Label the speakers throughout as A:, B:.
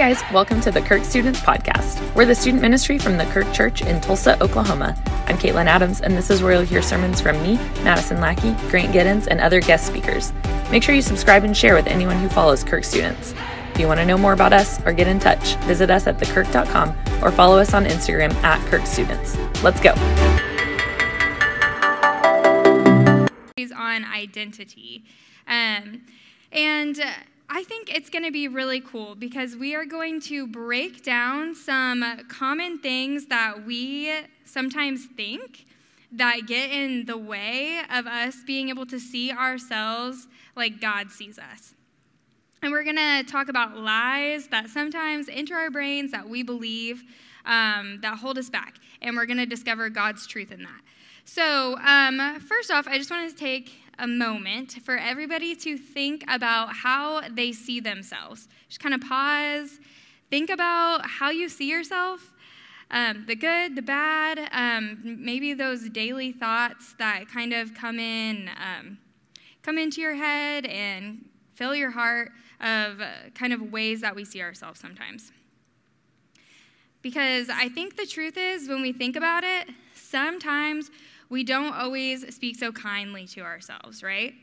A: guys, welcome to the Kirk Students Podcast. We're the student ministry from the Kirk Church in Tulsa, Oklahoma. I'm Caitlin Adams, and this is where you'll hear sermons from me, Madison Lackey, Grant Giddens, and other guest speakers. Make sure you subscribe and share with anyone who follows Kirk Students. If you want to know more about us or get in touch, visit us at thekirk.com or follow us on Instagram at Kirk Students. Let's go.
B: On identity. Um, and I think it's going to be really cool because we are going to break down some common things that we sometimes think that get in the way of us being able to see ourselves like God sees us. And we're going to talk about lies that sometimes enter our brains that we believe um, that hold us back. And we're going to discover God's truth in that. So, um, first off, I just wanted to take a moment for everybody to think about how they see themselves. Just kind of pause, think about how you see yourself. Um, the good, the bad, um, maybe those daily thoughts that kind of come in, um, come into your head and fill your heart of uh, kind of ways that we see ourselves sometimes. Because I think the truth is, when we think about it, sometimes we don't always speak so kindly to ourselves, right?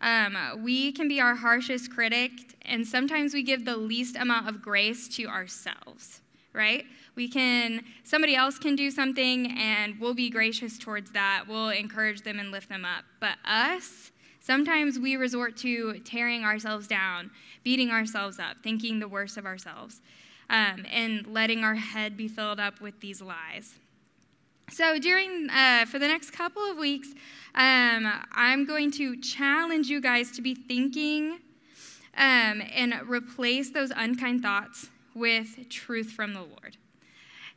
B: Um, we can be our harshest critic, and sometimes we give the least amount of grace to ourselves, right? We can, somebody else can do something, and we'll be gracious towards that. We'll encourage them and lift them up. But us, sometimes we resort to tearing ourselves down, beating ourselves up, thinking the worst of ourselves, um, and letting our head be filled up with these lies. So, during, uh, for the next couple of weeks, um, I'm going to challenge you guys to be thinking um, and replace those unkind thoughts with truth from the Lord.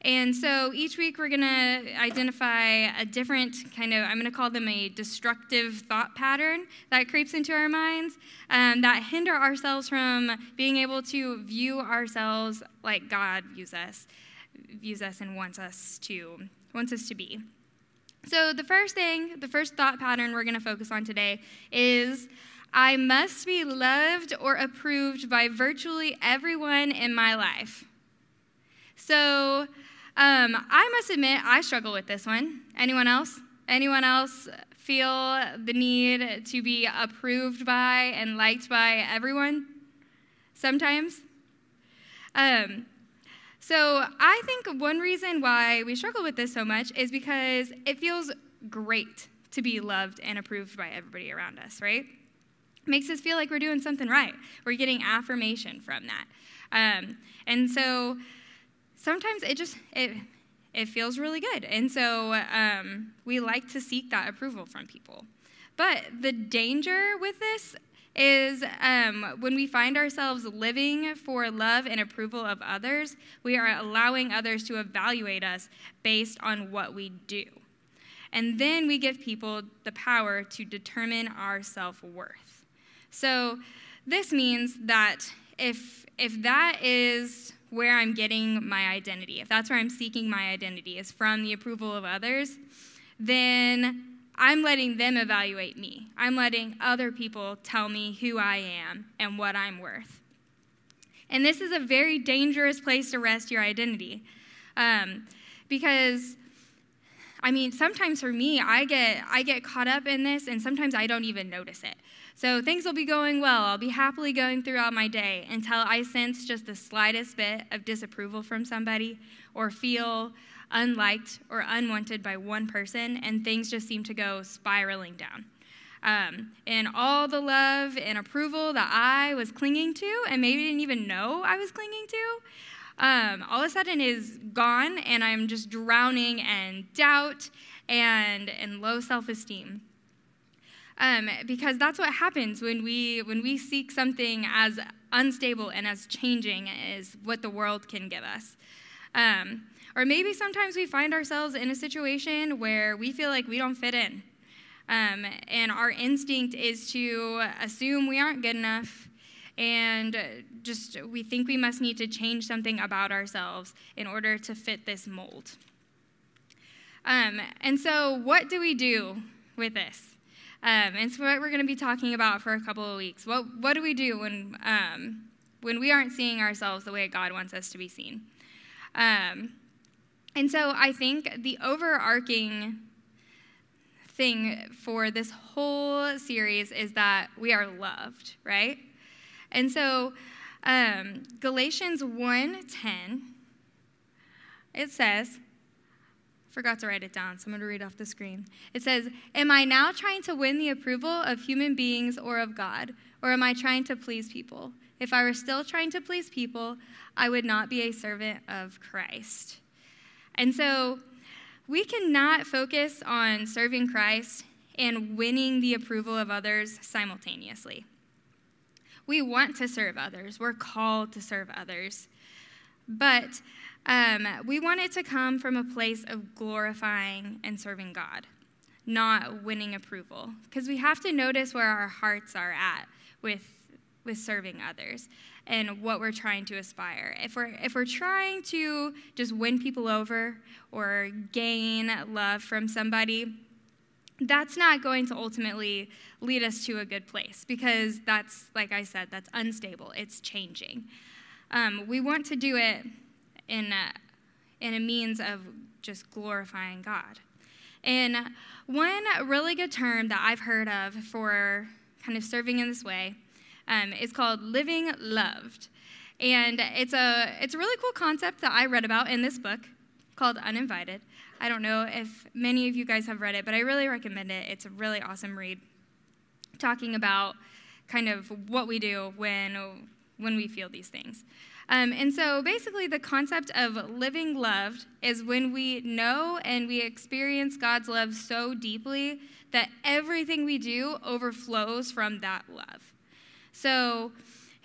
B: And so each week we're going to identify a different kind of, I'm going to call them a destructive thought pattern that creeps into our minds um, that hinder ourselves from being able to view ourselves like God views us, views us and wants us to wants us to be. So, the first thing, the first thought pattern we're going to focus on today is I must be loved or approved by virtually everyone in my life. So, um, I must admit, I struggle with this one. Anyone else? Anyone else feel the need to be approved by and liked by everyone? Sometimes? Um, so I think one reason why we struggle with this so much is because it feels great to be loved and approved by everybody around us, right? Makes us feel like we're doing something right. We're getting affirmation from that. Um, and so sometimes it just, it, it feels really good. And so um, we like to seek that approval from people. But the danger with this is um, when we find ourselves living for love and approval of others, we are allowing others to evaluate us based on what we do. And then we give people the power to determine our self worth. So this means that if, if that is where I'm getting my identity, if that's where I'm seeking my identity, is from the approval of others, then I'm letting them evaluate me. I'm letting other people tell me who I am and what I'm worth. And this is a very dangerous place to rest your identity. Um, because, I mean, sometimes for me, I get, I get caught up in this, and sometimes I don't even notice it. So things will be going well. I'll be happily going throughout my day until I sense just the slightest bit of disapproval from somebody or feel unliked or unwanted by one person, and things just seem to go spiraling down. Um, and all the love and approval that I was clinging to, and maybe didn't even know I was clinging to, um, all of a sudden is gone, and I'm just drowning in doubt and, and low self esteem. Um, because that's what happens when we when we seek something as unstable and as changing as what the world can give us. Um, or maybe sometimes we find ourselves in a situation where we feel like we don't fit in. Um, and our instinct is to assume we aren't good enough and just we think we must need to change something about ourselves in order to fit this mold. Um, and so, what do we do with this? Um, and so, what we're going to be talking about for a couple of weeks. What, what do we do when, um, when we aren't seeing ourselves the way God wants us to be seen. Um, and so I think the overarching thing for this whole series is that we are loved, right? And so um, Galatians 1:10 it says forgot to write it down, so I'm going to read off the screen. It says, Am I now trying to win the approval of human beings or of God? Or am I trying to please people? If I were still trying to please people, I would not be a servant of Christ. And so we cannot focus on serving Christ and winning the approval of others simultaneously. We want to serve others, we're called to serve others. But um, we want it to come from a place of glorifying and serving God, not winning approval. Because we have to notice where our hearts are at with, with serving others and what we're trying to aspire. If we're, if we're trying to just win people over or gain love from somebody, that's not going to ultimately lead us to a good place because that's, like I said, that's unstable. It's changing. Um, we want to do it in a, in a means of just glorifying God. And one really good term that I've heard of for kind of serving in this way um, is called living loved. And it's a, it's a really cool concept that I read about in this book called Uninvited. I don't know if many of you guys have read it, but I really recommend it. It's a really awesome read talking about kind of what we do when, when we feel these things. Um, and so basically, the concept of living loved is when we know and we experience God's love so deeply that everything we do overflows from that love. So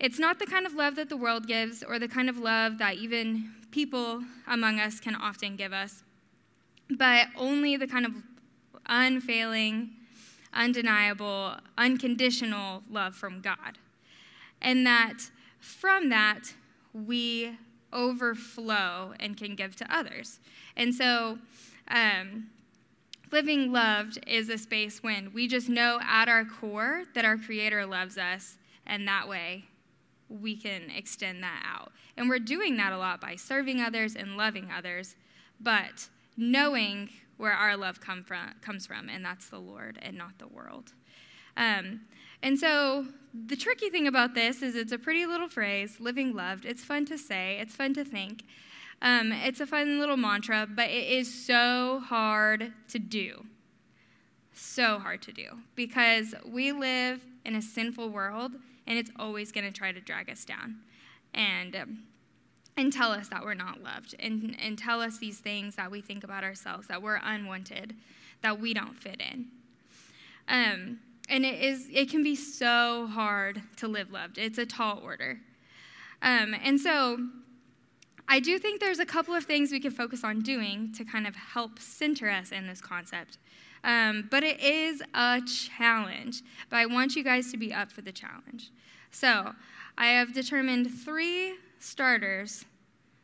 B: it's not the kind of love that the world gives or the kind of love that even people among us can often give us, but only the kind of unfailing, undeniable, unconditional love from God. And that from that, we overflow and can give to others. And so, um, living loved is a space when we just know at our core that our Creator loves us, and that way we can extend that out. And we're doing that a lot by serving others and loving others, but knowing where our love come from, comes from, and that's the Lord and not the world. Um, and so the tricky thing about this is it's a pretty little phrase, living loved. It's fun to say, it's fun to think. Um, it's a fun little mantra, but it is so hard to do. So hard to do because we live in a sinful world and it's always going to try to drag us down and, um, and tell us that we're not loved and, and tell us these things that we think about ourselves, that we're unwanted, that we don't fit in. Um, and it is it can be so hard to live loved. It's a tall order. Um, and so I do think there's a couple of things we can focus on doing to kind of help center us in this concept. Um, but it is a challenge. But I want you guys to be up for the challenge. So I have determined three starters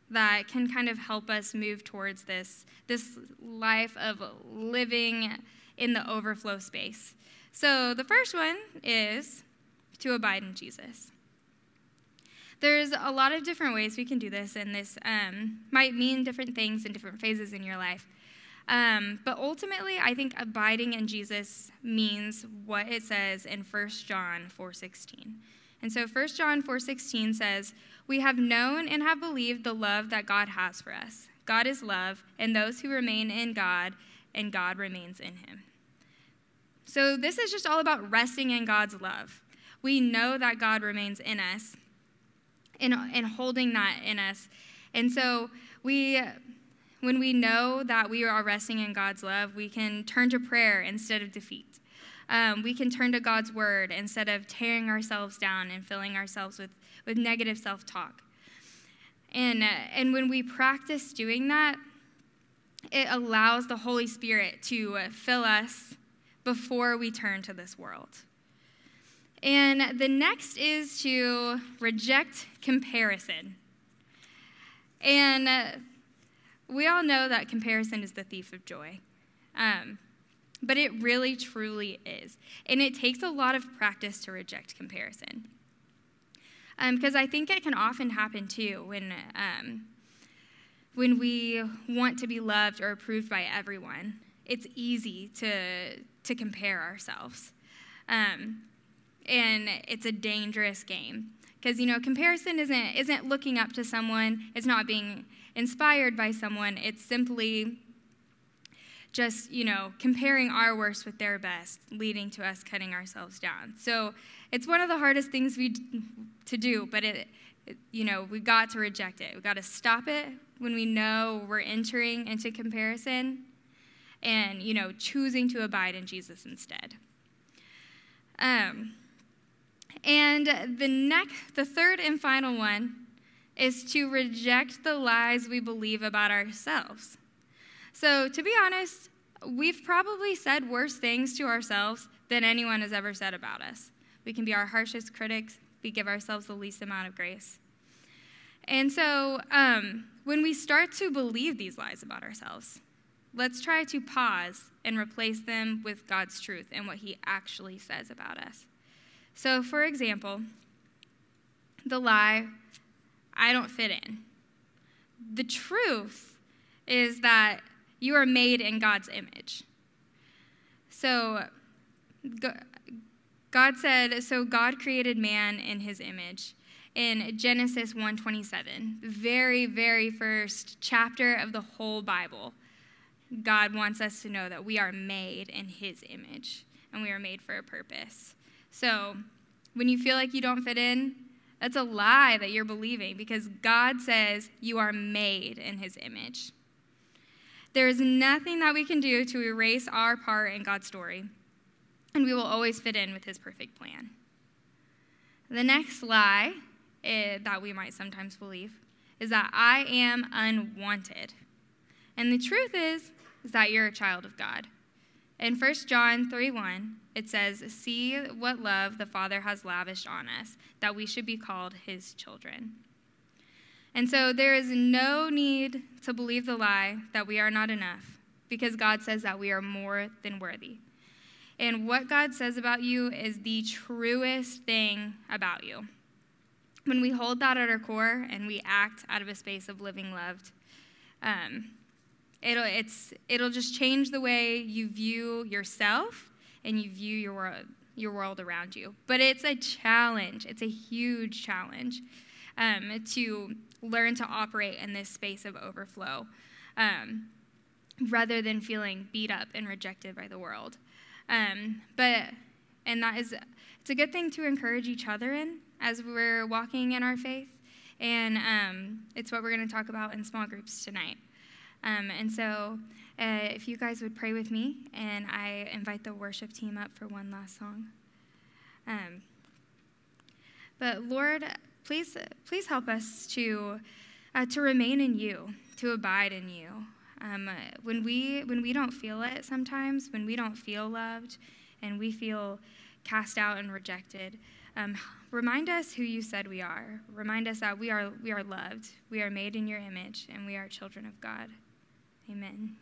B: that can kind of help us move towards this, this life of living in the overflow space. So the first one is to abide in Jesus. There's a lot of different ways we can do this, and this um, might mean different things in different phases in your life. Um, but ultimately, I think abiding in Jesus means what it says in 1 John 4:16. And so 1 John 4:16 says, "We have known and have believed the love that God has for us. God is love, and those who remain in God and God remains in him." So, this is just all about resting in God's love. We know that God remains in us and, and holding that in us. And so, we, when we know that we are resting in God's love, we can turn to prayer instead of defeat. Um, we can turn to God's word instead of tearing ourselves down and filling ourselves with, with negative self talk. And, uh, and when we practice doing that, it allows the Holy Spirit to uh, fill us before we turn to this world. And the next is to reject comparison. And uh, we all know that comparison is the thief of joy. Um, but it really, truly is. And it takes a lot of practice to reject comparison. Because um, I think it can often happen too when, um, when we want to be loved or approved by everyone. It's easy to, to compare ourselves. Um, and it's a dangerous game because you know comparison isn't isn't looking up to someone it's not being inspired by someone it's simply just you know comparing our worst with their best leading to us cutting ourselves down. So it's one of the hardest things we to do but it, it you know we got to reject it. We got to stop it when we know we're entering into comparison and you know choosing to abide in jesus instead. Um, and the next, the third and final one is to reject the lies we believe about ourselves. So, to be honest, we've probably said worse things to ourselves than anyone has ever said about us. We can be our harshest critics, we give ourselves the least amount of grace. And so, um, when we start to believe these lies about ourselves, let's try to pause and replace them with God's truth and what He actually says about us. So, for example, the lie, I don't fit in. The truth is that you are made in God's image. So, God said, so God created man in his image in Genesis 1:27, very very first chapter of the whole Bible. God wants us to know that we are made in his image and we are made for a purpose. So, when you feel like you don't fit in, that's a lie that you're believing because God says you are made in his image. There is nothing that we can do to erase our part in God's story, and we will always fit in with his perfect plan. The next lie eh, that we might sometimes believe is that I am unwanted. And the truth is, is that you're a child of God. In 1 John 3 1, it says, See what love the Father has lavished on us, that we should be called his children. And so there is no need to believe the lie that we are not enough, because God says that we are more than worthy. And what God says about you is the truest thing about you. When we hold that at our core and we act out of a space of living loved, um, It'll, it's, it'll just change the way you view yourself and you view your world, your world around you. But it's a challenge, it's a huge challenge um, to learn to operate in this space of overflow um, rather than feeling beat up and rejected by the world. Um, but, and that is, it's a good thing to encourage each other in as we're walking in our faith. And um, it's what we're going to talk about in small groups tonight. Um, and so, uh, if you guys would pray with me, and I invite the worship team up for one last song. Um, but Lord, please, please help us to, uh, to remain in you, to abide in you. Um, when we when we don't feel it sometimes, when we don't feel loved, and we feel cast out and rejected, um, remind us who you said we are. Remind us that we are we are loved. We are made in your image, and we are children of God. Amen.